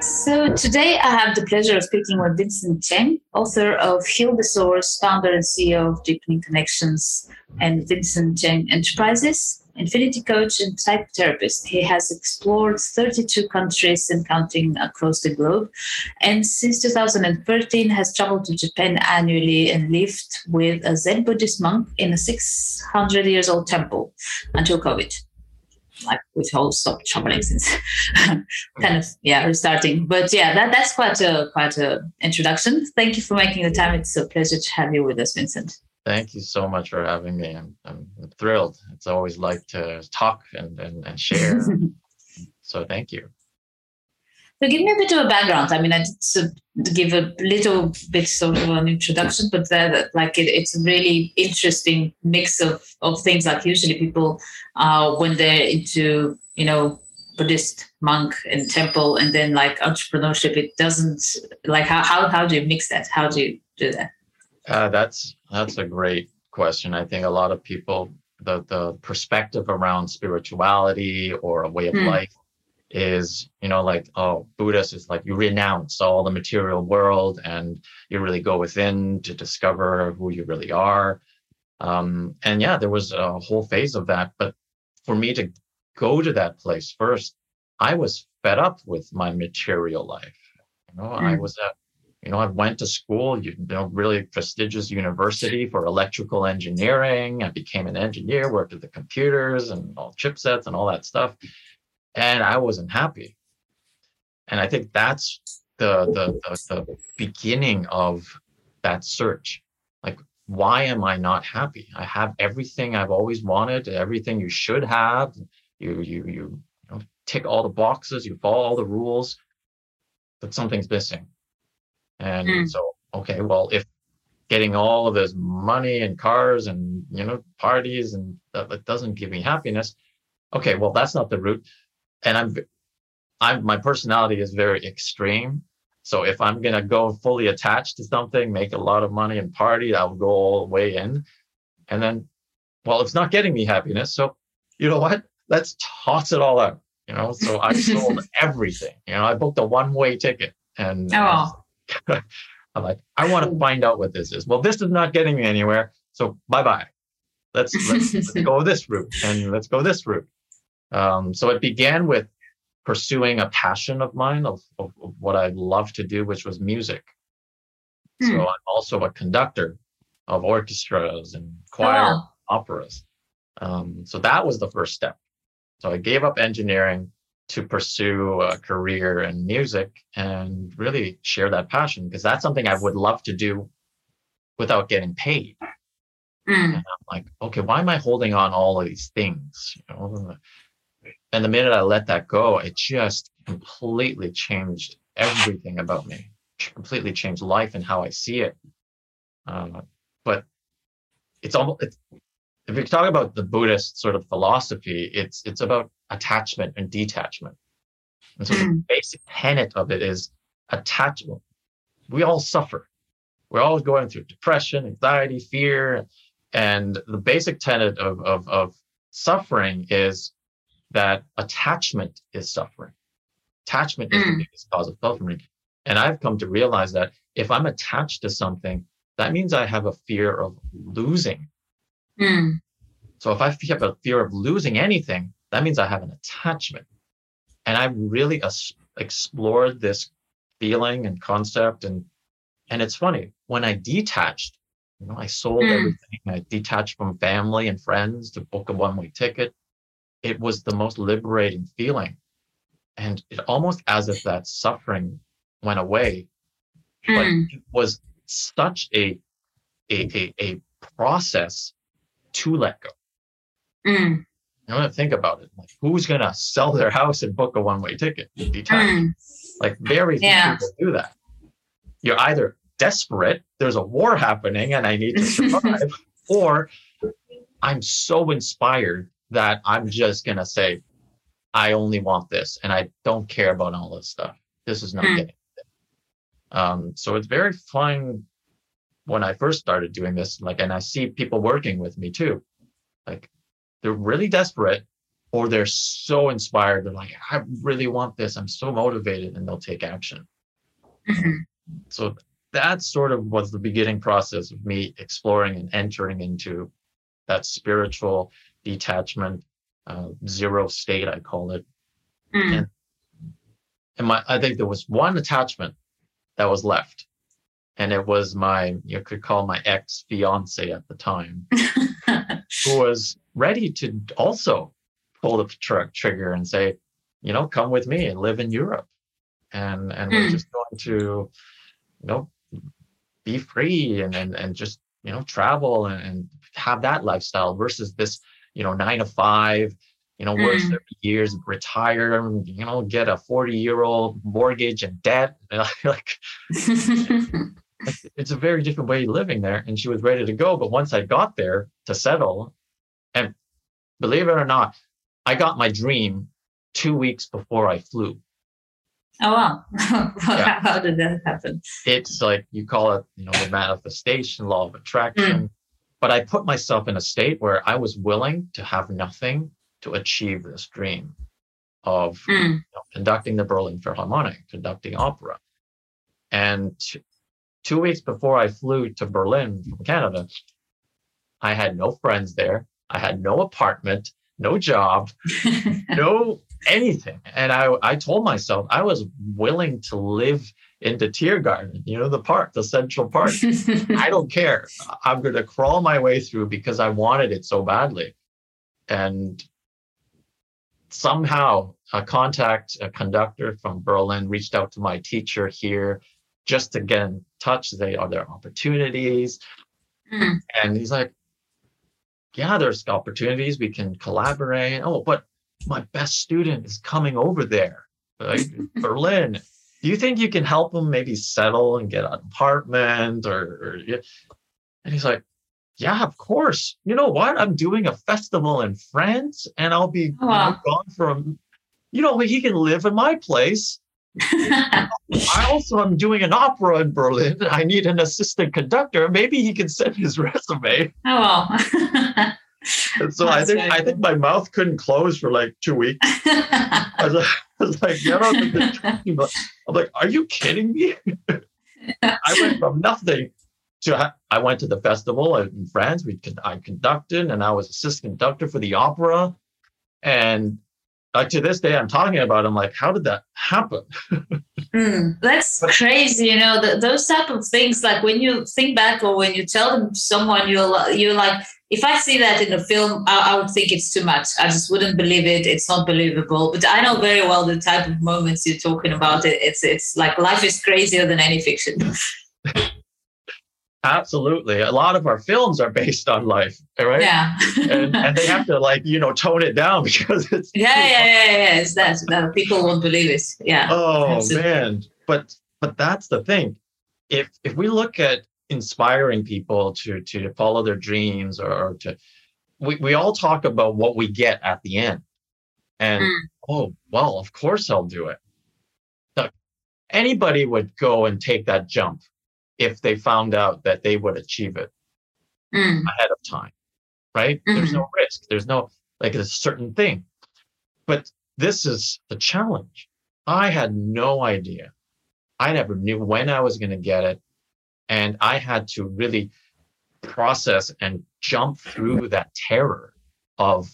So today I have the pleasure of speaking with Vincent Cheng, author of Heal the Source, founder and CEO of Deepening Connections and Vincent Cheng Enterprises, infinity coach and psychotherapist. He has explored 32 countries and counting across the globe, and since 2013 has traveled to Japan annually and lived with a Zen Buddhist monk in a 600 years old temple until COVID like with whole stop traveling since kind of yeah restarting. But yeah that that's quite a quite a introduction. Thank you for making the time. It's a pleasure to have you with us vincent. Thank you so much for having me. I'm, I'm thrilled. It's always like to talk and and, and share. So thank you so give me a bit of a background. I mean, I did give a little bit sort of an introduction, but that, like it, it's a really interesting mix of, of things. Like usually people, uh, when they're into, you know, Buddhist monk and temple and then like entrepreneurship, it doesn't like how, how, how do you mix that? How do you do that? Uh, that's, that's a great question. I think a lot of people, the, the perspective around spirituality or a way of mm. life is you know like oh buddhist is like you renounce all the material world and you really go within to discover who you really are. Um, and yeah there was a whole phase of that. But for me to go to that place first i was fed up with my material life. You know mm. i was at you know i went to school you know really prestigious university for electrical engineering. I became an engineer worked with the computers and all chipsets and all that stuff and I wasn't happy. And I think that's the, the the, the beginning of that search. Like, why am I not happy? I have everything I've always wanted, everything you should have. You you you, you know, tick all the boxes, you follow all the rules, but something's missing. And mm. so, okay, well, if getting all of this money and cars and you know parties and that, that doesn't give me happiness, okay, well, that's not the route and I'm, I'm my personality is very extreme. So if I'm gonna go fully attached to something, make a lot of money and party, I'll go all the way in. And then, well, it's not getting me happiness. So you know what? Let's toss it all out. You know, so I sold everything. You know, I booked a one-way ticket, and oh. I'm like, I want to find out what this is. Well, this is not getting me anywhere. So bye bye. Let's, let's, let's go this route and let's go this route. Um, so it began with pursuing a passion of mine of, of, of what I love to do, which was music. Hmm. So I'm also a conductor of orchestras and choir wow. operas. Um, so that was the first step. So I gave up engineering to pursue a career in music and really share that passion because that's something I would love to do without getting paid. Mm. And I'm like, okay, why am I holding on all of these things? You know, and the minute I let that go, it just completely changed everything about me, completely changed life and how I see it. Uh, but it's almost, it's, if you talk about the Buddhist sort of philosophy, it's, it's about attachment and detachment. And so the hmm. basic tenet of it is attachment. We all suffer. We're all going through depression, anxiety, fear. And the basic tenet of, of, of suffering is that attachment is suffering. Attachment is the biggest cause of suffering. And I've come to realize that if I'm attached to something, that means I have a fear of losing. Mm. So if I have a fear of losing anything, that means I have an attachment. And I've really as- explored this feeling and concept. And, and it's funny, when I detached, you know, I sold mm. everything. I detached from family and friends to book a one-way ticket it was the most liberating feeling. And it almost as if that suffering went away. Mm. But hmm. it was such a, a, a, a process to let go. Mm. You to think about it. Like, who's going to sell their house and book a one way ticket? Mm. Like, very few yeah. people do that. You're either desperate, there's a war happening and I need to survive, or I'm so inspired that I'm just gonna say, I only want this and I don't care about all this stuff. This is not Mm. getting it. Um, so it's very fun when I first started doing this, like, and I see people working with me too. Like they're really desperate or they're so inspired. They're like, I really want this. I'm so motivated and they'll take action. Mhm. So that sort of was the beginning process of me exploring and entering into that spiritual detachment, uh, zero state, I call it. Mm. And my, I think there was one attachment that was left. And it was my, you could call my ex fiance at the time, who was ready to also pull the tr- trigger and say, you know, come with me and live in Europe. And, and we're Mm. just going to, you know, be free and, and, and just, you know, travel and, and have that lifestyle versus this, you know, nine to five, you know, work Mm. 30 years, retire, you know, get a 40 year old mortgage and debt. like, it's- a very different way of living there. And she was ready to go. But once I got there to settle, and believe it or not, I got my dream two weeks before I flew. oh wow! Yeah. How did that happen? It's like you call it, you know, the manifestation, law of attraction. But I put myself in a state where I was willing to have nothing to achieve this dream of Mm. you know, conducting the Berlin Philharmonic, conducting opera. And two weeks before I flew to Berlin from Canada, I had no friends there. I had no apartment, no job, no anything. And I, I told myself I was willing to live in the Tiergarten, you know, the park, the Central Park. I don't care. I'm going to crawl my way through because I wanted it so badly. And somehow a contact, a conductor from Berlin reached out to my teacher here just to get in touch. They are there opportunities. Mm. And he's like, yeah, there's opportunities. We can collaborate. Oh, but my best student is coming over there, like Berlin. Do you think you can help him maybe settle and get an apartment or, or and he's like, yeah, of course. You know what? I'm doing a festival in France and I'll be you know, Wow. gone from, you know, he can live in my place. I also am doing an opera in Berlin. I need an assistant conductor. Maybe he can send his resume. oh wow! And so I think I think my mouth couldn't close for like two weeks. I was like, I was like, get on the. I'm like, are you kidding me? I went from nothing to I went to the festival in France. We I conducted, and I was assistant conductor for the opera. And like to this day, I'm talking about. I'm like, how did that happen? Mm, that's crazy, you know. th those type of things, like when you think back or when you tell them someone, you're you're like, if I see that in a film, I, I would think it's too much. I just wouldn't believe it. It's not believable. But I know very well the type of moments you're talking about. It, it's it's like life is crazier than any fiction. Absolutely, a lot of our films are based on life, right? Yeah. and, and they have to like you know tone it down because it's yeah, yeah, yeah, yeah. It's that, that people won't believe it. Yeah. Oh Absolutely. man, but but that's the thing. If if we look at inspiring people to to follow their dreams or, or to we, we all talk about what we get at the end. And Mm. oh well, of course I'll do it. Look, anybody would go and take that jump if they found out that they would achieve it Mm, ahead of time, right? There's no risk. There's no like a certain thing. But this is the challenge. I had no idea. I never knew when I was going to get it. And I had to really process and jump through that terror of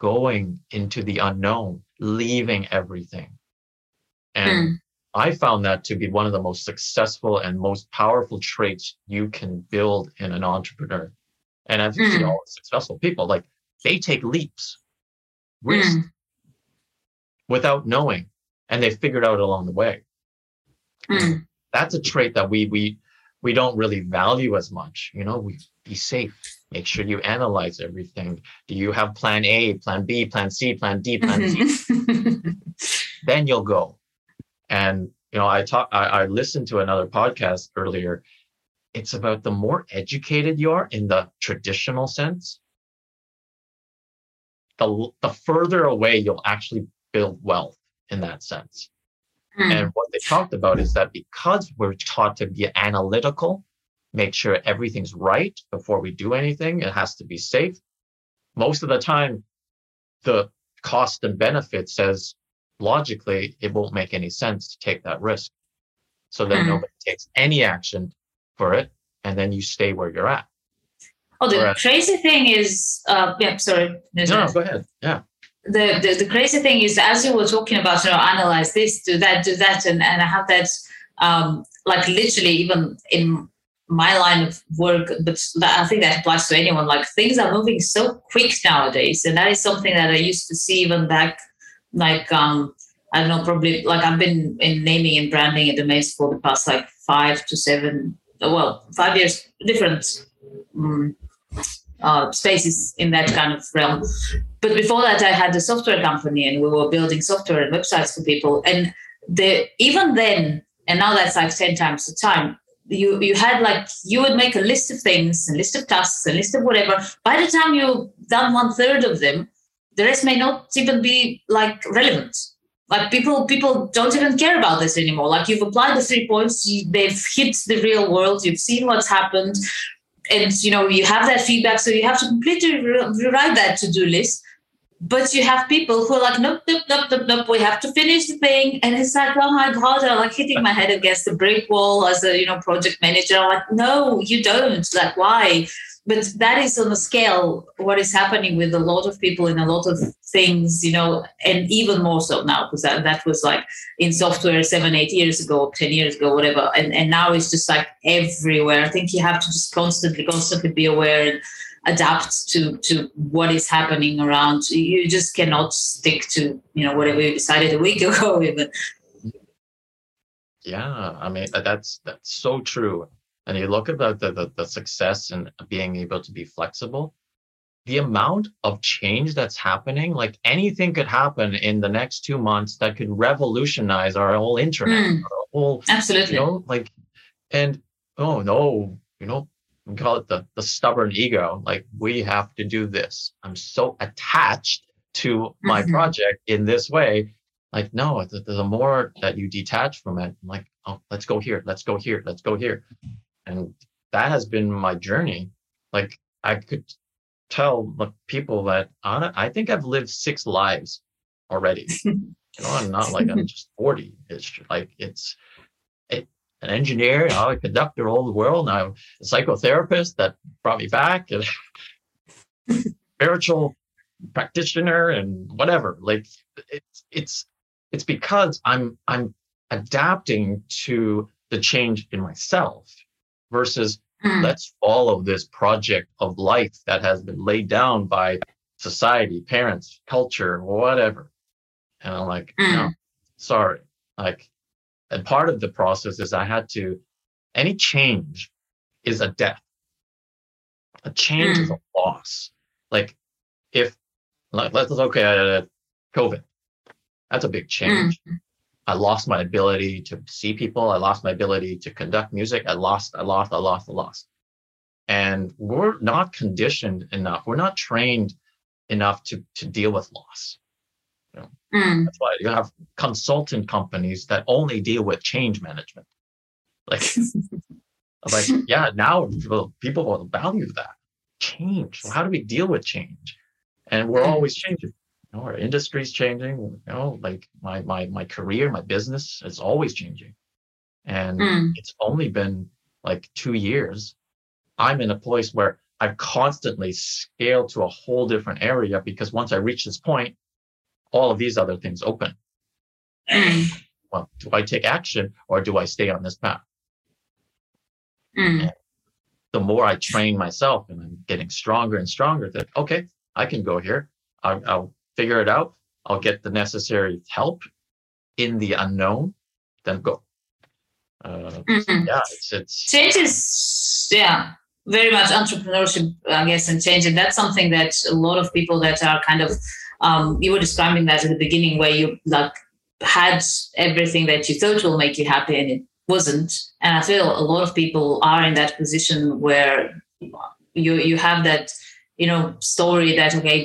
going into the unknown, leaving everything. And mm, I found that to be one of the most successful and most powerful traits you can build in an entrepreneur. And I've seen Mm. all the successful people, like they take leaps, risks mm, without knowing, and they figured out along the way. mm. That's a trait that we we we don't really value as much. You know, we be safe. Make sure you analyze everything. Do you have plan A, plan B, plan C, plan D, plan Z? Mhm. then you'll go. And you know, I talk I, I listened to another podcast earlier. It's about the more educated you are in the traditional sense, the the further away you'll actually build wealth in that sense. Mm. And what they talked about is that because we're taught to be analytical, make sure everything's right before we do anything, it has to be safe. Most of the time, the cost and benefit says logically it won't make any sense to take that risk. So then mm. nobody takes any action for it, and then you stay where you're at. Oh, the Whereas, crazy thing is, uh, yeah, sorry. No, no, go ahead. Yeah. The, the, the crazy thing is, as you were talking about, you know, analyze this, do that, do that, and, and I have that, um, like literally even in my line of work, but I think that applies to anyone. Like things are moving so quick nowadays, and that is something that I used to see even back, like um, I don't know, probably like I've been in naming and branding and domains for the past like five to seven, well, five years, different um, uh, spaces in that kind of realm. But before that, I had a software company and we were building software and websites for people. And the even then, and now that's like 10 times the time, you you had like you would make a list of things, a list of tasks, a list of whatever. By the time you've done one third of them, the rest may not even be like relevant. Like people people don't even care about this anymore. Like you've applied the three points, you, they've hit the real world, you've seen what's happened and you know you have that feedback so you have to completely re- rewrite that to-do list. But you have people who are like nope nope nope nope nope we have to finish the thing. And it's like oh my god i'm like hitting my head against the brick wall as a you know project manager. I'm like no you don't. Like why but that is on a scale what is happening with a lot of people in a lot of things you know and even more so now because that, that was like in software seven eight years ago 10 years ago whatever and, and now it's just like everywhere. I think you have to just constantly constantly be aware and adapt to to what is happening around. You just cannot stick to you know whatever you decided a week ago even. Yeah i mean that's that's so true and you look at the, the, the success and being able to be flexible, the amount of change that's happening, like anything could happen in the next two months that could revolutionize our whole internet, mm, our whole, absolutely, you know, like, and oh no, you know, we call it the the stubborn ego. Like we have to do this. I'm so attached to my mm-hmm. project in this way. Like no, the, the more that you detach from it, like oh, let's go here, let's go here, let's go here and that has been my journey like i could tell the people that I think I've lived six lives already. you know, I'm not like I'm just 40. It's like it's it, an engineer, you know, a conductor all the world. Now a psychotherapist that brought me back, and spiritual practitioner, and whatever. Like it's it's it's because I'm I'm adapting to the change in myself versus mm. let's follow this project of life that has been laid down by society, parents, culture, whatever. And I'm like, mm. no, sorry. Like, and part of the process is I had to, any change is a death. A change mm. is a loss. Like, if, like, let's, okay, uh, COVID, that's a big change. Mm. I lost my ability to see people. I lost my ability to conduct music. I lost, I lost, I lost, I lost. And we're not conditioned enough. We're not trained enough to, to deal with loss. You know? mm. That's why you have consultant companies that only deal with change management. Like, like yeah, now people will value that change. how do we deal with change? And we're always changing know, our industry's changing. You know, like my my my career, my business is always changing, and mm. it's only been like two years. I'm in a place where I've constantly scaled to a whole different area because once I reach this point, all of these other things open. Mm. Well, do I take action or do I stay on this path? Mm. The more I train myself and I'm getting stronger and stronger, that okay, I can go here. I'll, I'll figure it out. I'll get the necessary help in the unknown, then go. Uh, mm-hmm. Yeah, it's, it's change is yeah very much entrepreneurship, I guess, and change, and that's something that a lot of people that are kind of um, you were describing that at the beginning, where you like had everything that you thought will make you happy, and it wasn't. And I feel a lot of people are in that position where you you have that you know story that okay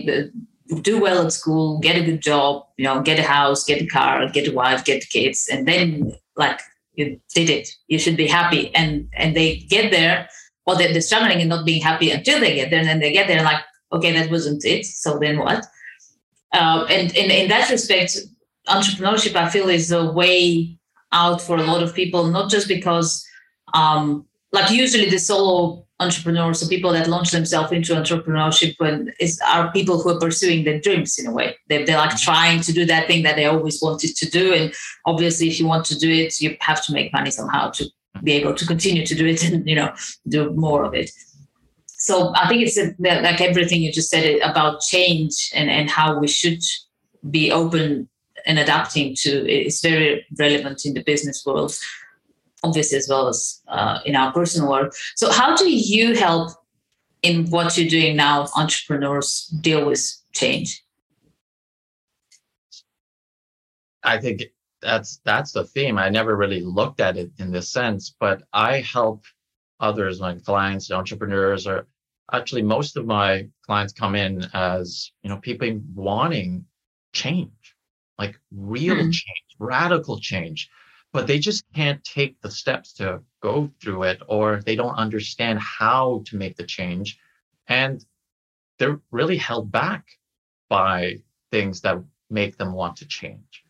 do well at school, get a good job, you know, get a house, get a car, get a wife, get kids, and then like you did it. You should be happy. And and they get there, or they're, they're struggling and not being happy until they get there, and then they get there like, okay, that wasn't it. So then what? Uh, and in, in that respect, entrepreneurship, I feel, is a way out for a lot of people, not just because, um, like usually the solo entrepreneurs, the people that launch themselves into entrepreneurship when is are people who are pursuing their dreams in a way. They, they're like mm-hmm. trying to do that thing that they always wanted to do. And obviously, if you want to do it, you have to make money somehow to be mm-hmm. able to continue to do it and you know do more of it. So I think it's a, like everything you just said about change and, and how we should be open and adapting to it's very relevant in the business world obviously as well as uh, in our personal work. So how do you help in what you're doing now entrepreneurs deal with change? I think that's that's the theme. I never really looked at it in this sense but i help others my clients entrepreneurs or actually most of my clients come in as you know people wanting change like real mm. change, radical change, but they just can't take the steps to go through it or they don't understand how to make the change. And they're really held back by things that make them want to change.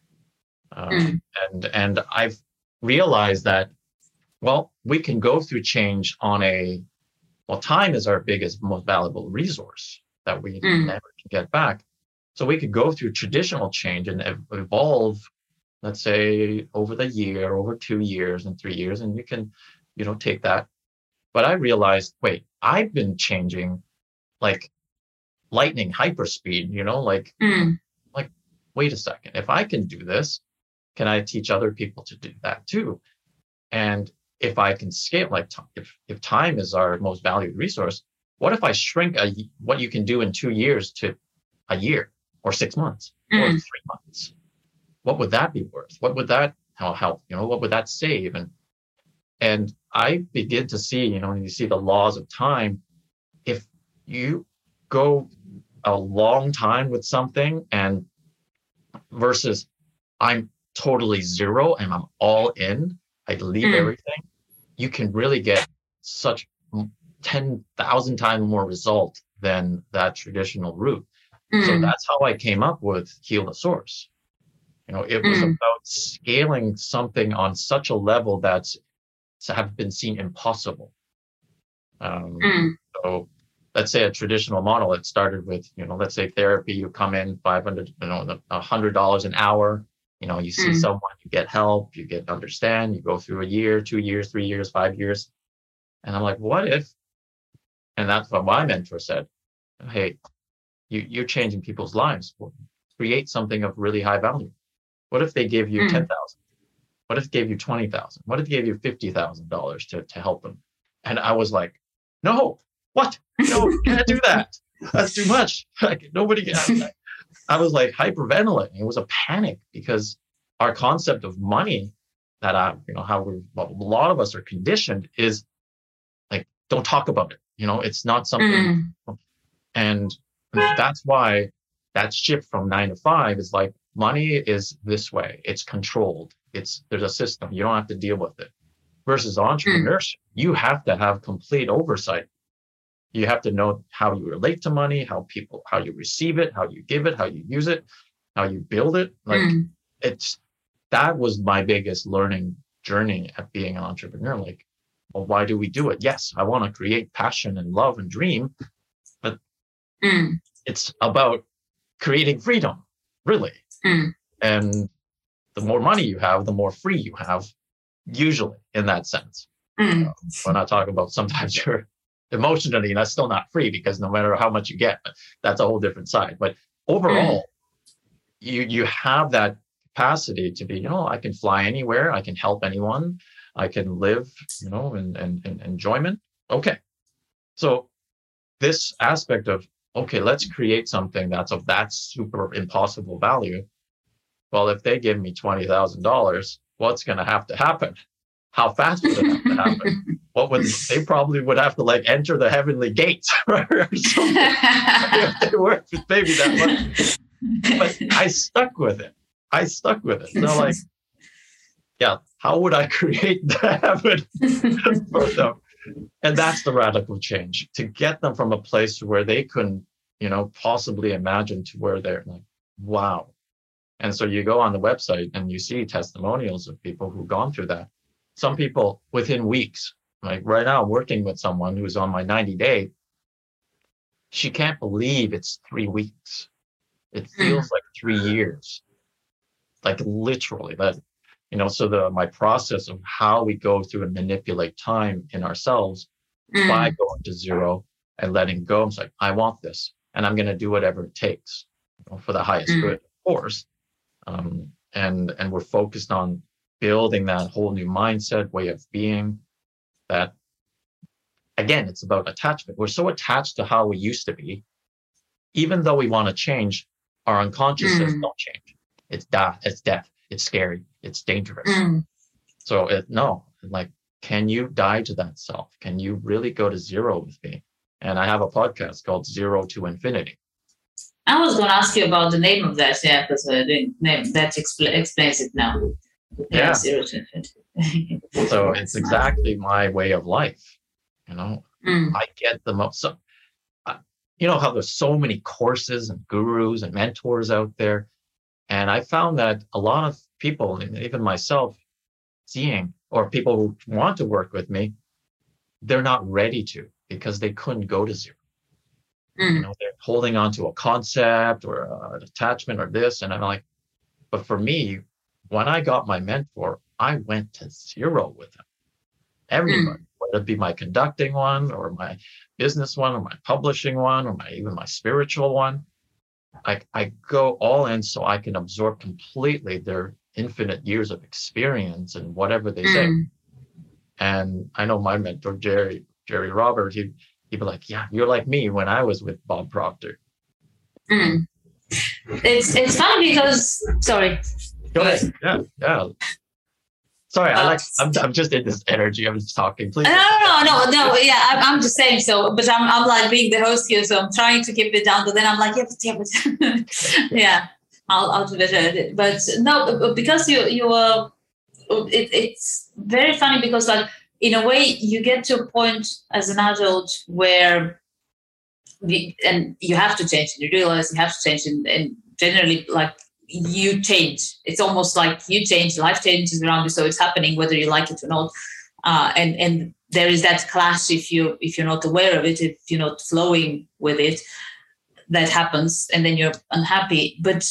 Um, mm. And and I've realized that well, we can go through change on a well, time is our biggest, most valuable resource that we mm. never can get back. So we could go through traditional change and evolve, let's say over the year, over two years and three years, and you can, you know, take that. But I realized, wait, I've been changing like lightning hyperspeed, you know, like, mm. like, wait a second, if I can do this, can I teach other people to do that too? And if I can scale, like if, if time is our most valued resource, what if I shrink a, what you can do in two years to a year? or six months mm. or three months. What would that be worth? What would that help? You know, what would that save? And and I begin to see, you know, when you see the laws of time, if you go a long time with something and versus I'm totally zero and I'm all in, I leave mm. everything, you can really get such 10,000 times more result than that traditional route. Mm. So that's how I came up with Heal the Source. You know, it was mm. about scaling something on such a level that's to have been seen impossible. Um, mm. So let's say a traditional model, it started with, you know, let's say therapy, you come in 500, you know, $100 an hour, you know, you see mm. someone, you get help, you get understand, you go through a year, two years, three years, five years. And I'm like, what if, and that's what my mentor said, hey, you, you're changing people's lives. Create something of really high value. What if they gave you mm. 10,000? What if they gave you 20,000? What if they gave you $50,000 to, to help them? And I was like, no, what? No, can't do that. That's too much. Like nobody, I, I was like hyperventilating. It was a panic because our concept of money that I, you know, how we, a lot of us are conditioned is like, don't talk about it. You know, it's not something. Mm. And that's why that shift from nine to five is like money is this way. It's controlled. It's there's a system. You don't have to deal with it. Versus entrepreneurship, mm. you have to have complete oversight. You have to know how you relate to money, how people, how you receive it, how you give it, how you use it, how you build it. Like mm. it's that was my biggest learning journey at being an entrepreneur. Like, well, why do we do it? Yes, I want to create passion and love and dream, Mm. It's about creating freedom, really. Mm. And the more money you have, the more free you have, usually in that sense. Mm. Uh, when I talk about sometimes you're emotionally, that's still not free because no matter how much you get, that's a whole different side. But overall, mm. you you have that capacity to be, you know, I can fly anywhere, I can help anyone, I can live, you know, in, in, in enjoyment. Okay. So this aspect of okay, let's create something that's of that super impossible value. Well, if they give me $20,000, what's going to have to happen? how fast would it have to happen? what would they probably would have to like enter the heavenly gates right? or something if they worked with maybe that much. But I stuck with it. I stuck with it. So like, yeah, how would I create the heaven for them? And that's the radical change to get them from a place where they couldn't, you know, possibly imagine to where they're like, wow. And so you go on the website and you see testimonials of people who've gone through that some people within weeks. Like right now, I'm working with someone who's on my 90 day. She can't believe it's three weeks. It hmm. feels like three years. Like literally that, you know, so the my process of how we go through and manipulate time in ourselves mm. by going to zero and letting go. I'm like, I want this and I'm gonna do whatever it takes you know, for the highest mm. good, of course. Um, and and we're focused on building that whole new mindset, way of being that again, it's about attachment. We're so attached to how we used to be. Even though we want to change, our unconscious mm. don't change. It's death, it's death, it's scary, it's dangerous. Mm. So it no, like, can you die to that self? Can you really go to zero with me? And I have a podcast called Zero to Infinity. I was going to ask you about the name of that, yeah, because uh, the name that expl- explains it now yeah. zero to infinity. so it's exactly my way of life. You know, mm. I get the most. So, uh, you know how there's so many courses and gurus and mentors out there, and I found that a lot of people, even myself, seeing or people who want to work with me, they're not ready to because they couldn't go to zero. Mm. You know, they're holding on to a concept or an attachment or this, and I'm like, but for me, when I got my mentor, I went to zero with him. Everybody, mm. whether it be my conducting one or my business one or my publishing one or my even my spiritual one. I, I go all in so I can absorb completely their infinite years of experience and whatever they mm. say. And I know my mentor, Jerry, Jerry Robert, he, he'd be like, Yeah, you're like me when I was with Bob Proctor. Mm. It's it's funny because sorry, Go ahead. Yeah, yeah. Sorry, I like. I'm, I'm just in this energy. I'm just talking. Please. No, no, no, no. Yeah, I'm, I'm just saying so. But I'm, I'm like being the host here, so I'm trying to keep it down. But then I'm like, yeah, but yeah, but yeah. I'll, I'll do it. But no, because you, you are. It, it's very funny because, like, in a way, you get to a point as an adult where, the, and you have to change. and You realize you have to change, and, and generally, like you change. It's almost like you change, life changes around you, so it's happening whether you like it or not. Uh, and and there is that clash if you if you're not aware of it, if you're not flowing with it, that happens, and then you're unhappy. But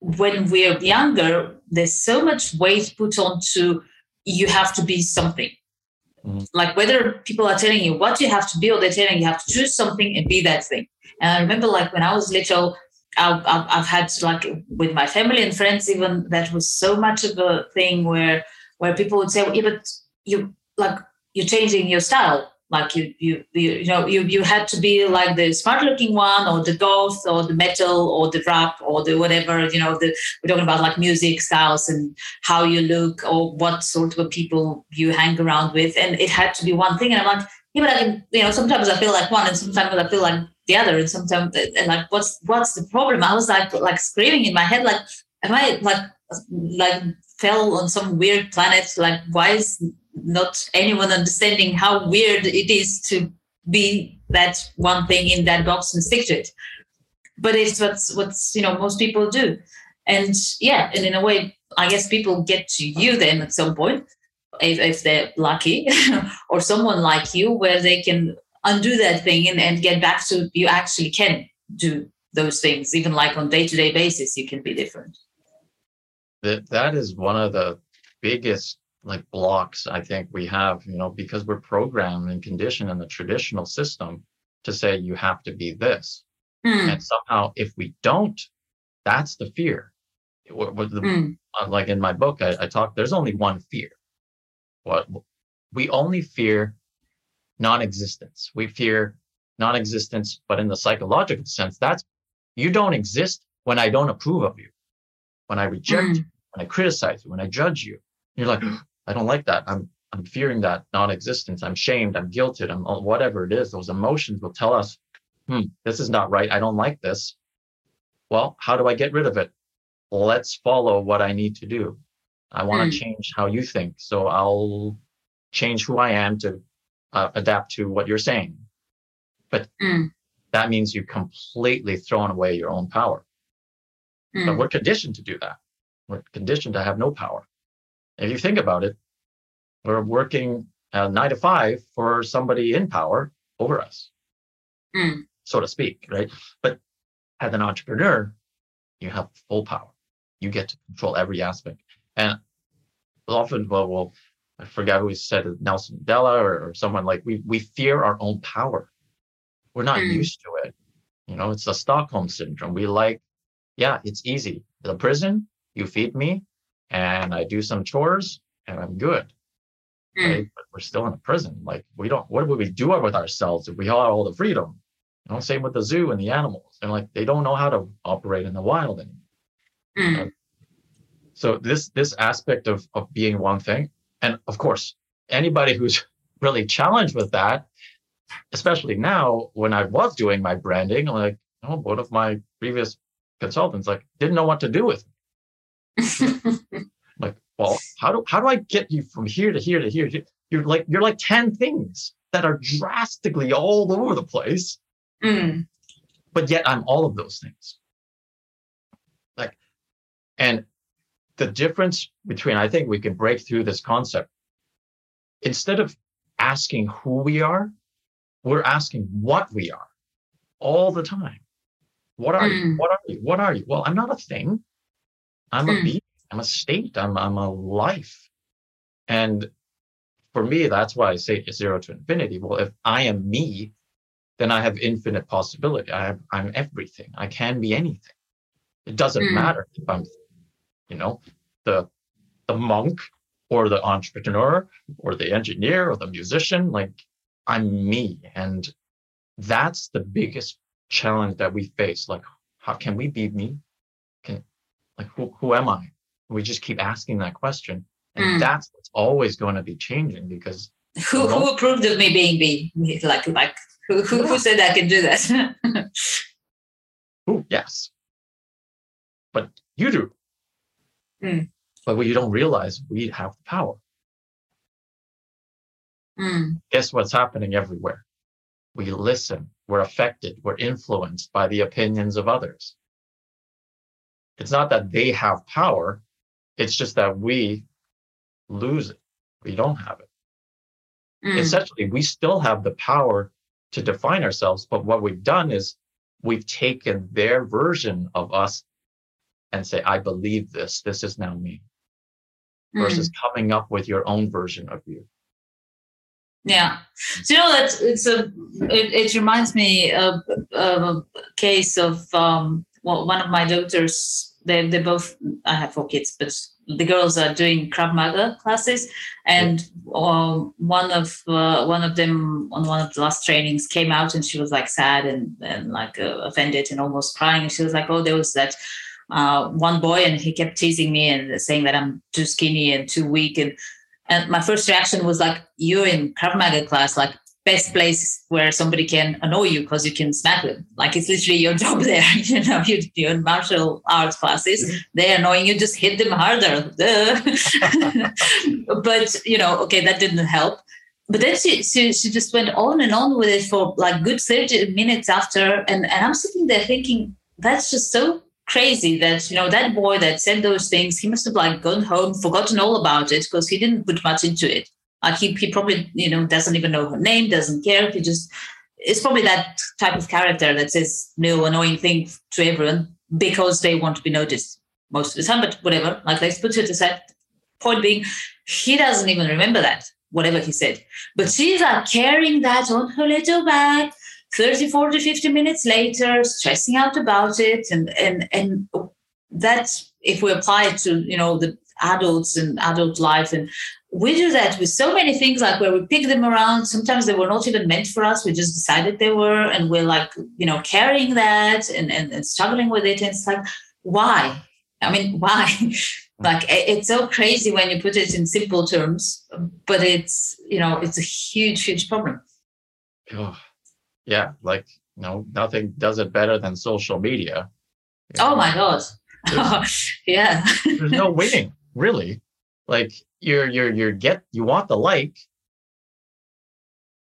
when we're younger, there's so much weight put onto you have to be something. Mm-hmm. Like whether people are telling you what you have to be, or they're telling you, have to choose something and be that thing. And I remember, like when I was little, I've, I've had like with my family and friends even that was so much of a thing where where people would say well, yeah but you like you're changing your style like you you you, know you you had to be like the smart looking one or the goth or the metal or the rap or the whatever you know the we're talking about like music styles and how you look or what sort of people you hang around with. And it had to be one thing. And i'm like yeah but i can you know sometimes i feel like one and sometimes i feel like the other. And sometimes and like what's what's the problem? I was like like screaming in my head like am i like like fell on some weird planet? Like why is not anyone understanding how weird it is to be that one thing in that box and stick to it. But it's what's what's you know most people do. And yeah and in a way i guess people get to you then at some point if, if they're lucky or someone like you where they can undo that thing and, and get back to you actually can do those things. Even like on day-to-day basis you can be different. That that is one of the biggest like blocks i think we have you know because we're programmed and conditioned in the traditional system to say you have to be this mm. and somehow if we don't that's the fear what, the, mm. like in my book I, I talk there's only one fear what we only fear non-existence. We fear non-existence, but in the psychological sense, that's you don't exist when I don't approve of you, when I reject mm. you, when I criticize you, when I judge you. You're like, I don't like that. I'm I'm fearing that non-existence. I'm shamed. I'm guilted. I'm whatever it is. Those emotions will tell us, hmm, this is not right. I don't like this. Well, how do I get rid of it? Let's follow what I need to do. I want to mm. change how you think. So I'll change who I am to uh, adapt to what you're saying. But mm. that means you've completely thrown away your own power. Mm. But we're conditioned to do that. We're conditioned to have no power. If you think about it, we're working uh, nine to five for somebody in power over us, mm. so to speak, right? But as an entrepreneur, you have full power. You get to control every aspect. And often, well, well I forget who said it, Nelson Mandela or, or, someone like we we fear our own power. We're not mm. used to it. You know, it's the Stockholm syndrome. We like, yeah, it's easy. The prison, you feed me, and I do some chores, and I'm good. Mm. Right? But we're still in a prison. Like we don't. What would we do with ourselves if we had all the freedom? You know, same with the zoo and the animals. And like they don't know how to operate in the wild anymore. Mm. So this this aspect of of being one thing, and of course, anybody who's really challenged with that, especially now when I was doing my branding, like oh, one of my previous consultants like didn't know what to do with me. well, how do how do I get you from here to here to here? You're like you're like 10 things that are drastically all over the place. Mm. But yet I'm all of those things. Like, and the difference between, I think we can break through this concept. Instead of asking who we are, we're asking what we are all the time. What are mm. you? What are you? What are you? Well, I'm not a thing. I'm mm. a being. I'm a state. I'm, I'm a life. And for me, that's why I say zero to infinity. Well, if I am me, then I have infinite possibility. I have, I'm everything. I can be anything. It doesn't mm. matter if I'm you know, the the monk or the entrepreneur or the engineer or the musician. Like I'm me. And that's the biggest challenge that we face. Like, how can we be me? Can like who who am I? We just keep asking that question. And mm. that's what's always going to be changing because who who approved of me being me? Like like who who, who said I can do that? who yes. But you do. Mm. But what you don't realize, we have the power. Mm. Guess what's happening everywhere? We listen, we're affected, we're influenced by the opinions of others. It's not that they have power, it's just that we lose it. We don't have it. Mm. Essentially, we still have the power to define ourselves, but what we've done is we've taken their version of us and say, I believe this, this is now me, mm. versus coming up with your own version of you. Yeah, so you know that it's a. It, it reminds me of, of, a case of um, well, one of my daughters. They they both. I have four kids, but the girls are doing Krav Maga classes, and uh, one of uh, one of them on one of the last trainings came out, and she was like sad and and like uh, offended and almost crying. And she was like, "Oh, there was that." uh, one boy and he kept teasing me and saying that I'm too skinny and too weak. And, and my first reaction was like, you're in Krav Maga class, like best place where somebody can annoy you because you can smack them. Like it's literally your job there. you know, you, you're in martial arts classes. They're annoying you, just hit them harder. but, you know, okay, that didn't help. But then she, she, she just went on and on with it for like good 30 minutes after. And, and I'm sitting there thinking, that's just so crazy that you know that boy that said those things he must have like gone home forgotten all about it because he didn't put much into it like he, he probably you know doesn't even know her name doesn't care. He just it's probably that type of character that says no annoying thing to everyone because they want to be noticed most of the time but whatever. Like let's put it aside point being he doesn't even remember that whatever he said. But she's like carrying that on her little bag 30 40 50 minutes later stressing out about it. And and and that's if we apply it to you know the adults and adult life and we do that with so many things like where we pick them around. Sometimes they were not even meant for us. We just decided they were and we're like you know carrying that and and, and struggling with it and it's like why? I mean why? Mm. Like it's so crazy when you put it in simple terms but it's you know it's a huge huge problem. Oh, yeah like you know nothing does it better than social media. You know? oh my god. Yeah. there's no winning really like you're you're you're get you want the like.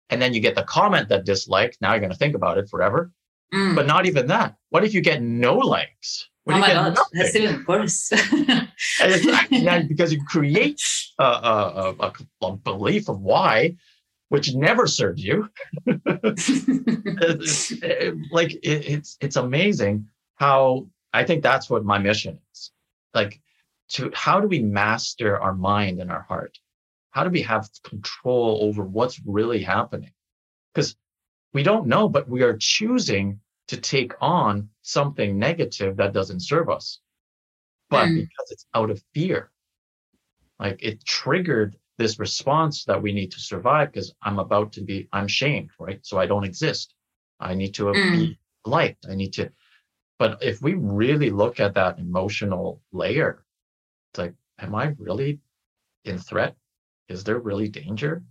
And then you get the comment that dislike. Now you're going to think about it forever. Mm. but not even that. What if you get no likes? What oh my god nothing? that's even worse. Yeah, because you create a, a, a, a, belief of why which never served you. It's, it, like it, it's it's amazing how i think that's what my mission is. Like to how do we master our mind and our heart? How do we have control over what's really happening? Because we don't know, but we are choosing to take on something negative that doesn't serve us. But mm. because it's out of fear, like it triggered this response that we need to survive because I'm about to be, I'm shamed, right? So I don't exist. I need to mm. be liked. I need to. But if we really look at that emotional layer, it's like, am I really in threat? Is there really danger?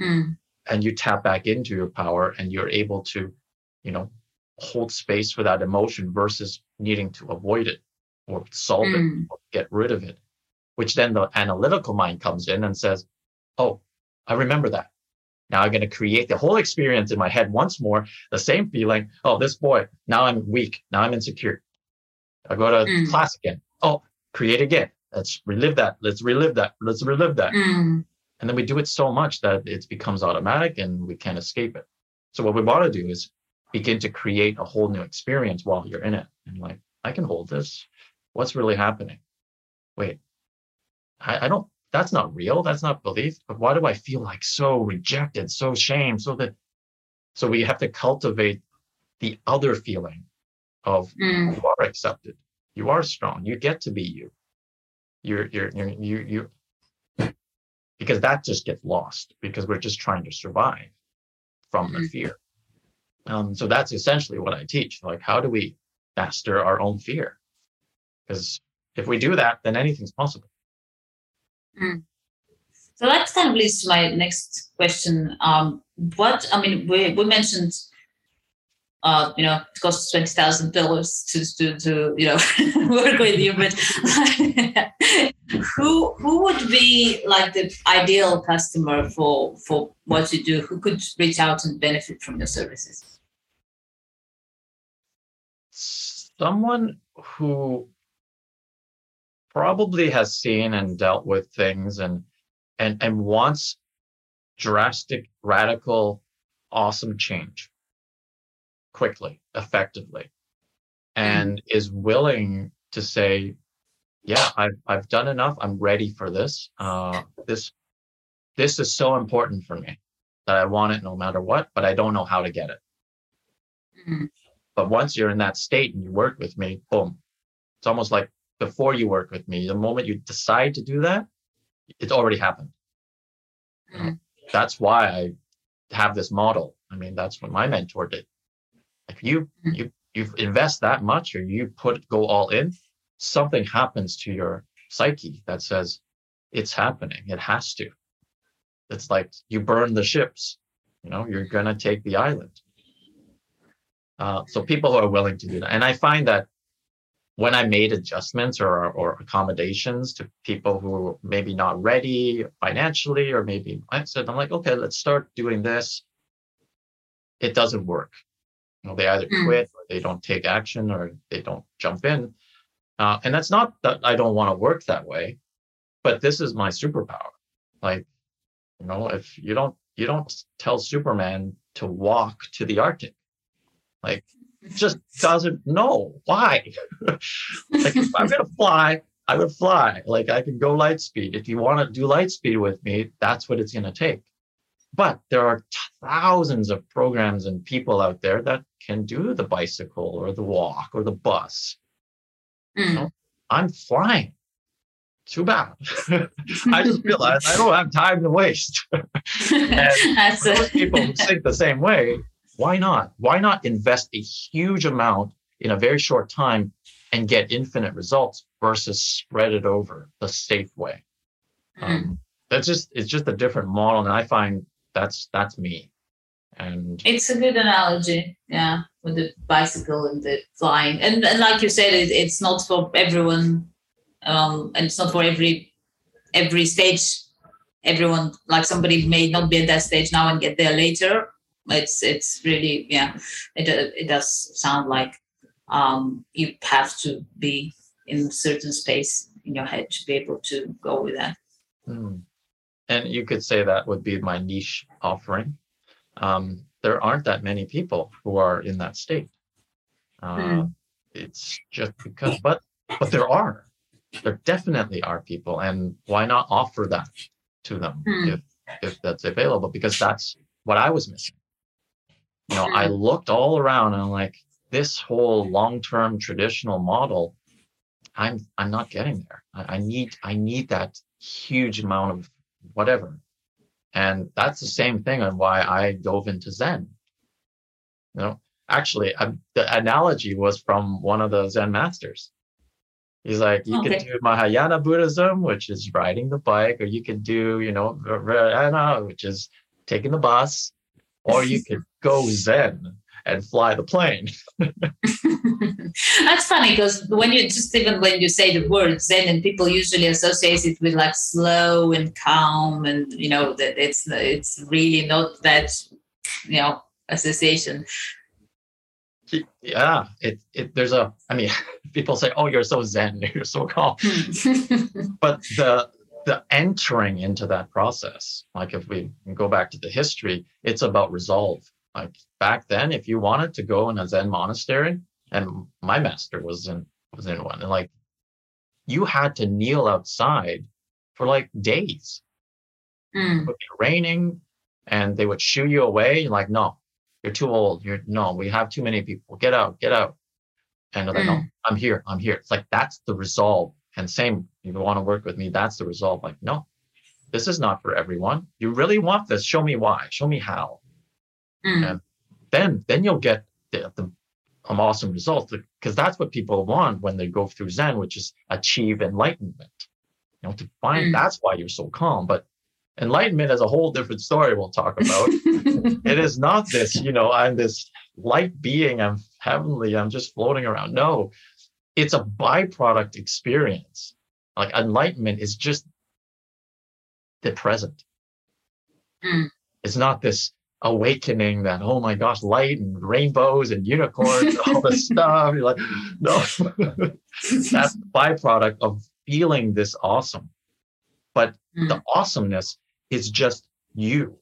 Mm. And you tap back into your power and you're able to, you know, hold space for that emotion versus needing to avoid it or solve mm. it or get rid of it, which then the analytical mind comes in and says, Oh, I remember that. Now I'm going to create the whole experience in my head once more, the same feeling. Oh, this boy, now I'm weak. Now I'm insecure. I go to mm. class again. Oh, create again. Let's relive that. Let's relive that. Let's relive that. Mm. And then we do it so much that it becomes automatic and we can't escape it. So what we want to do is begin to create a whole new experience while you're in it. And like, I can hold this. What's really happening? Wait, I, I don't, that's not real. That's not belief. But why do I feel like so rejected, so shamed, so that, so we have to cultivate the other feeling of mm. you are accepted. You are strong. You get to be you you're you're you're you you because that just gets lost because we're just trying to survive from the mm-hmm. fear. Um, so that's essentially what I teach. Like, how do we master our own fear? Because if we do that, then anything's possible. Mm. So that kind of leads to my next question. Um, what I mean, we we mentioned uh, you know, it costs twenty thousand dollars to to to you know work with you. But who who would be like the ideal customer for for what you do? Who could reach out and benefit from your services? Someone who probably has seen and dealt with things and and and wants drastic, radical, awesome change quickly, effectively, mm-hmm. and mm-hmm. is willing to say, yeah, I've, I've done enough. I'm ready for this. Uh, this, this is so important for me that I want it no matter what, but I don't know how to get it. Mm-hmm. But once you're in that state and you work with me, boom, it's almost like before you work with me, the moment you decide to do that, it's already happened. Mm-hmm. That's why I have this model. I mean, that's what my mentor did. If you mm-hmm. you you invest that much or you put go all in, something happens to your psyche that says it's happening. It has to. It's like you burn the ships. You know, you're gonna take the island. Uh, so people who are willing to do that, and I find that when I made adjustments or or accommodations to people who were maybe not ready financially, or maybe I said, I'm like, okay, let's start doing this. It doesn't work know, they either mm. quit or they don't take action or they don't jump in. Uh, and that's not that I don't want to work that way, but this is my superpower. Like, you know, if you don't you don't tell Superman to walk to the Arctic, like just doesn't know why. like if I'm gonna fly, I would fly. Like I can go light speed. If you want to do light speed with me, that's what it's gonna take. But there are thousands of programs and people out there that can do the bicycle or the walk or the bus. Mm. You know, I'm flying. Too bad. I just realized I don't have time to waste. and those people think the same way, why not? Why not invest a huge amount in a very short time and get infinite results versus spread it over the safe way. Mm. Um, that's just it's just a different model, and I find that's that's me. And It's a good analogy, yeah, with the bicycle and the flying, and, and like you said, it, it's not for everyone, um, and it's not for every every stage. Everyone, like somebody may not be at that stage now and get there later. It's it's really yeah, it it does sound like um, you have to be in a certain space in your head to be able to go with that. Hmm. And you could say that would be my niche offering. Um, there aren't that many people who are in that state. Uh, Hmm. It's just because, but but there are. There definitely are people, and why not offer that to them Hmm. if if that's available? Because that's what I was missing. You know, I Hmm. looked all around and I'm like, this whole long-term traditional model, I'm I'm not getting there. I, I need I need that huge amount of whatever. And that's the same thing on why I dove into Zen. You know, actually, i the analogy was from one of the Zen masters. He's like, you Okay. can do Mahayana Buddhism, which is riding the bike, or you could do, you know, Vajrayana, which is taking the bus, or you could go Zen and fly the plane. That's funny because when you just even when you say the word Zen, and people usually associate it with like slow and calm, and you know that it's it's really not that you know association. Yeah, it, it there's a I mean, people say, Oh, you're so zen, you're so calm. Hmm. But the the entering into that process, like if we go back to the history, it's about resolve. Like back then, if you wanted to go in a Zen monastery, and my master was in was in one, and like you had to kneel outside for like days. Hmm. It would be raining and they would shoo you away. You're like, no, you're too old. You're no, we have too many people. Get out, get out. And like, no, I'm here, I'm here. It's like that's the resolve. And same, if you want to work with me, that's the resolve. Like, no, this is not for everyone. You really want this? Show me why. Show me how. Hmm. And then then you'll get the, the um, awesome results because that's what people want when they go through Zen, which is achieve enlightenment. You know, to find Mm. that's why you're so calm. But enlightenment is a whole different story we'll talk about. it is not this, you know, I'm this light being, I'm heavenly, I'm just floating around. No, it's a byproduct experience. Like enlightenment is just the present. Mm. It's not this awakening that, oh my gosh, light and rainbows and unicorns and all this stuff. You're like, no, that's the byproduct of feeling this awesome. But Hmm. the awesomeness is just you.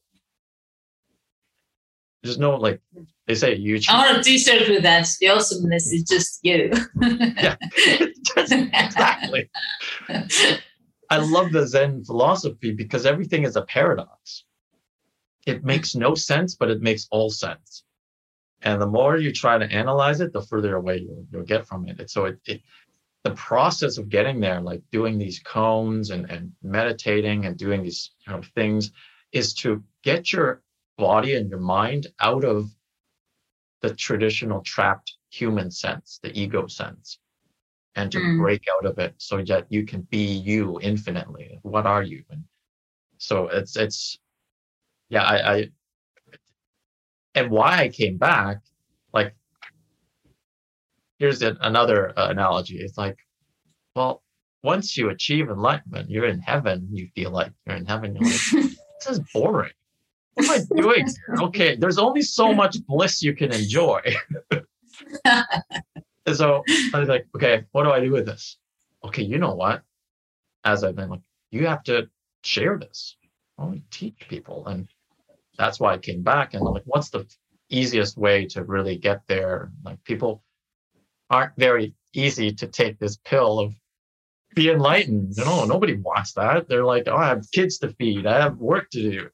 There's no like they say you choose. I want a T-shirt with that. The awesomeness is just you. Yeah. exactly. I love the Zen philosophy because everything is a paradox. It makes no sense, but it makes all sense. And the more you try to analyze it, the further away you'll, you'll get from it. And so it, it the process of getting there, like doing these koans and, and meditating and doing these kind of things, is to get your body and your mind out of the traditional trapped human sense, the ego sense, and to Mm. break out of it so that you can be you infinitely. What are you? And so it's it's yeah, I, I and why I came back, like here's an, another uh, analogy. It's like, well, once you achieve enlightenment, you're in heaven. You feel like you're in heaven. You're like, this is boring. What am I doing? Okay, there's only so much bliss you can enjoy. and so I was like, okay, what do I do with this? Okay, you know what? As I've been like, you have to share this. To teach people. And that's why I came back and I'm like, what's the easiest way to really get there? Like people aren't very easy to take this pill of be enlightened. You know, nobody wants that. They're like, oh, I have kids to feed, I have work to do.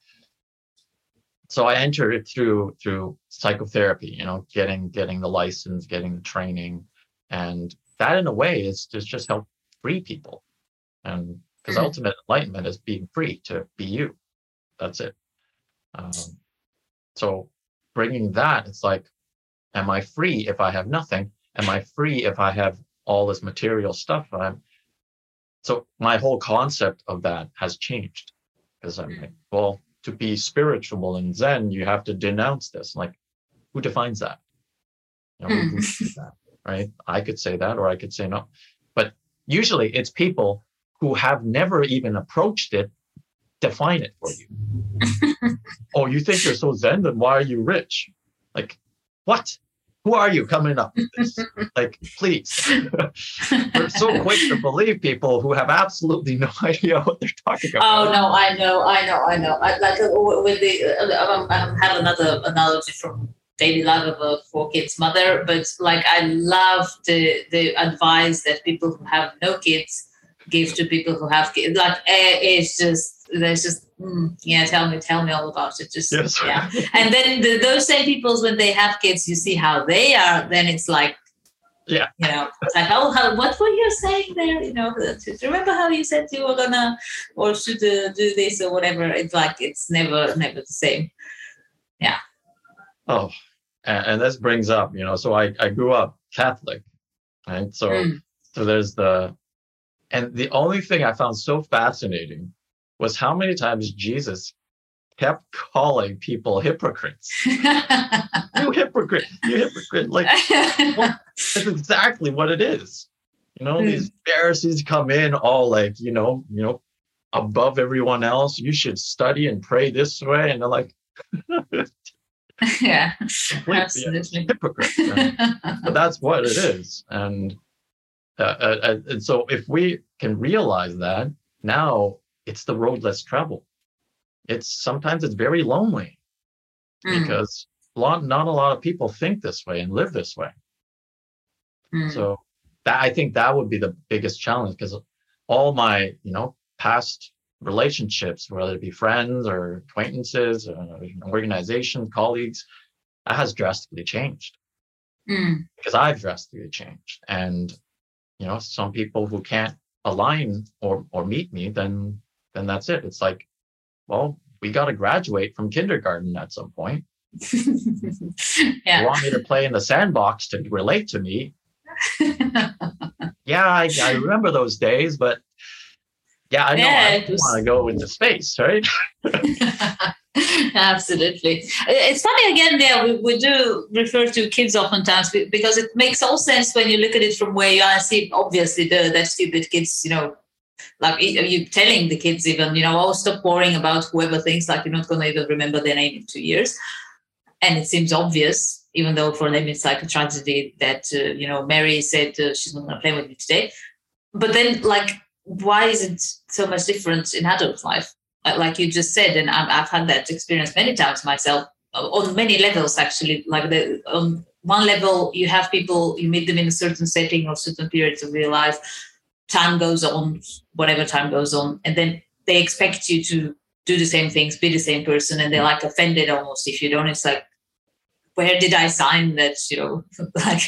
So I entered it through through psychotherapy, you know, getting getting the license, getting the training, and that in a way is just just help free people, and because Mm. ultimate enlightenment is being free to be you. That's it. Um, so bringing that, it's like, am I free if I have nothing? Am I free if I have all this material stuff. I'm, so my whole concept of that has changed because I'm like, well, to be spiritual and Zen, you have to denounce this. Like, who defines that? You know, who- who that? Right? I could say that, or I could say no. But usually, it's people who have never even approached it define it for you. oh, you think you're so Zen? Then why are you rich? Like, what? Who are you coming up with this? like, please. We're so quick to believe people who have absolutely no idea what they're talking about. Oh no, I know, I know, I know. I, like uh, with the, uh, I have another analogy from daily life of a four kids mother, but like I love the the advice that people who have no kids give to people who have kids. Like eh, it's just there's just mm, yeah, tell me, tell me all about it. Just Yes. yeah, and then the, those same peoples when they have kids, you see how they are. Then it's like Yeah. you know, it's like, oh, how, what were you saying there? You know, remember how you said you were gonna or should uh, do this or whatever. It's like it's never, never the same. Yeah. Oh, and, and this brings up, you know, so I, I grew up Catholic, right? So, Mm. so there's the, and the only thing I found so fascinating was how many times Jesus kept calling people hypocrites. You hypocrite, you hypocrite. Like, that's exactly what it is. You know, these hmm. Pharisees come in all like, you know, you know, above everyone else. You should study and pray this way. And they're like, yeah, absolutely. hypocrites. And- but that's what it is and uh, uh, uh, and so if we can realize that now it's the road less traveled. It's sometimes it's very lonely Mm, because a lot, not a lot of people think this way and live this way. Mm. so that i think that would be the biggest challenge because all my you know past relationships whether it be friends or acquaintances or organizations colleagues that has drastically changed. Mm, because I've drastically changed. And you know, some people who can't align or or meet me, then then that's it. It's like, well, we got to graduate from kindergarten at some point. You want me to play in the sandbox to relate to me? Yeah, I, I remember those days, but yeah, I know Yeah, I was- want to go into space, right? Absolutely. It's funny again there, we, we do refer to kids oftentimes be- because it makes all sense when you look at it from where you are. I see obviously the that stupid kids, you know, like you telling the kids even, you know, oh, stop worrying about whoever thinks like you're not going to even remember their name in two years. And it seems obvious, even though for them it's like a tragedy that, uh, you know, Mary said uh, she's not going to play with me today. But then, like, why is it so much different in adult life? Like you just said, and I've, I've had that experience many times myself uh, on many levels, actually. Like the on one level, you have people, you meet them in a certain setting or certain periods of their life. Time goes on, whatever time goes on, and then they expect you to do the same things, be the same person, and they're like offended almost if you don't. It's like, where did I sign that? You know, like,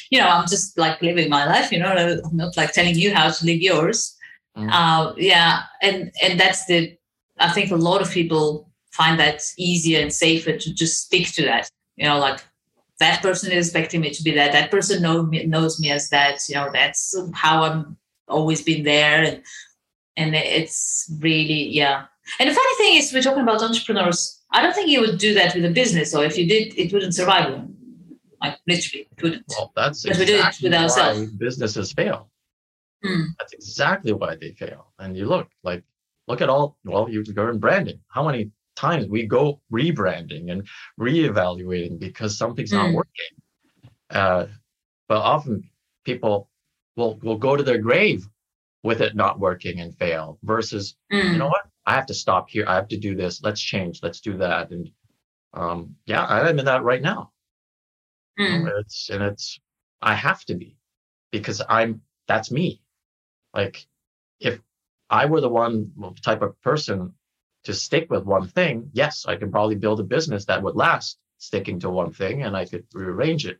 you know, I'm just like living my life. You know, I'm not like telling you how to live yours. Mm. Uh, yeah, and and that's the. I think a lot of people find that easier and safer to just stick to that. You know, like that person is expecting me to be that. That person know me, knows me as that. You know, that's how I'm always been there, and and it's really yeah. And the funny thing is, we're talking about entrepreneurs. I don't think you would do that with a business, or if you did, it wouldn't survive. Like literally, it wouldn't. Well, that's But we do it exactly with why ourselves. businesses fail. Mm. That's exactly why they fail. And you look like look at all well, you go in branding. How many times we go rebranding and reevaluating because something's not Mm. working. Uh, but often people will will go to their grave with it not working and fail versus Mm. you know what i have to stop here i have to do this let's change let's do that and um yeah i'm in that right now Mm. know, it's and it's i have to be because i'm that's me like if i were the one type of person to stick with one thing yes i could probably build a business that would last sticking to one thing and i could rearrange it.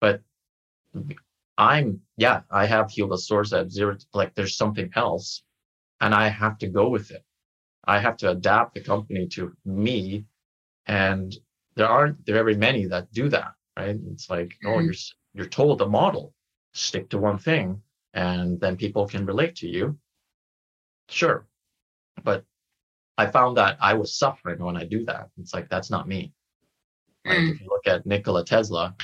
But i'm yeah i have healed a source at zero like there's something else and i have to go with it. I have to adapt the company to me and there aren't there are very many that do that right? It's like oh Mhm. you're you're told the model stick to one thing and then people can relate to you. Sure. But I found that I was suffering when I do that. It's like, that's not me. Like Mm. if you look at Nikola Tesla,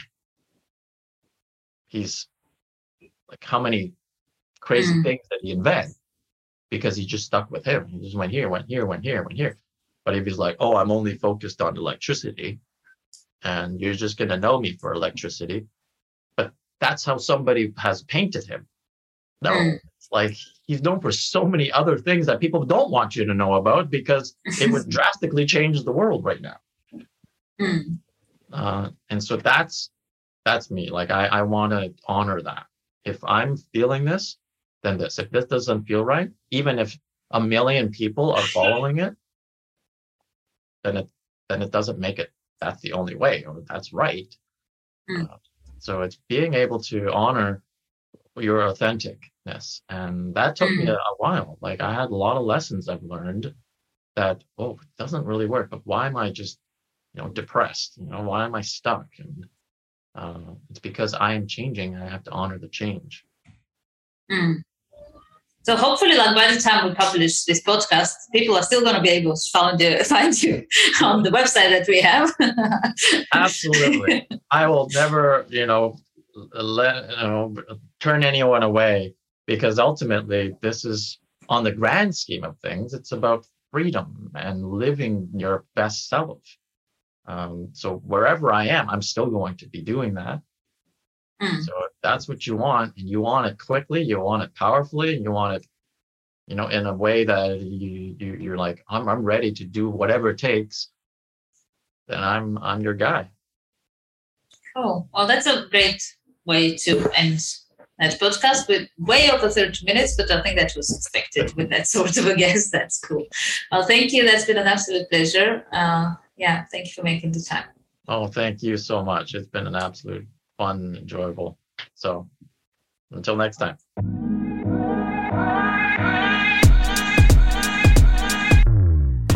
he's like, how many crazy Mm. things did he invent? Because he just stuck with him. He just went here, went here, went here, went here. But if he's like, oh, I'm only focused on electricity, and you're just gonna know me for electricity, but that's how somebody has painted him. No, Mm. it's like he's known for so many other things that people don't want you to know about because it would drastically change the world right now. Mm. Uh, and so that's that's me. Like I, I want to honor that. If I'm feeling this, then this. If this doesn't feel right, even if a million people are following it, then it then it doesn't make it. That's the only way, or that's right. Mm. Uh, so it's being able to honor your authenticness, and that took me Mm. a, a while. Like I had a lot of lessons I've learned that oh, it doesn't really work. But why am I just you know depressed? You know why am I stuck? And uh, it's because I am changing. and I have to honor the change. Mm. So hopefully, like by the time we publish this podcast, people are still going to be able to find you, find you on the website that we have. Absolutely. I will never, you know, let you know turn anyone away because ultimately this is on the grand scheme of things, it's about freedom and living your best self. Um, so wherever I am, I'm still going to be doing that. Mm. So if that's what you want, and you want it quickly, you want it powerfully, and you want it, you know, in a way that you, you you're like, I'm I'm ready to do whatever it takes. Then I'm I'm your guy. Cool. Well, that's a great way to end that podcast with way over 30 minutes, but I think that was expected with that sort of a guest. That's cool. Well, thank you. That's been an absolute pleasure. Uh, yeah, thank you for making the time. Oh, thank you so much. It's been an absolute fun, enjoyable. So until next time.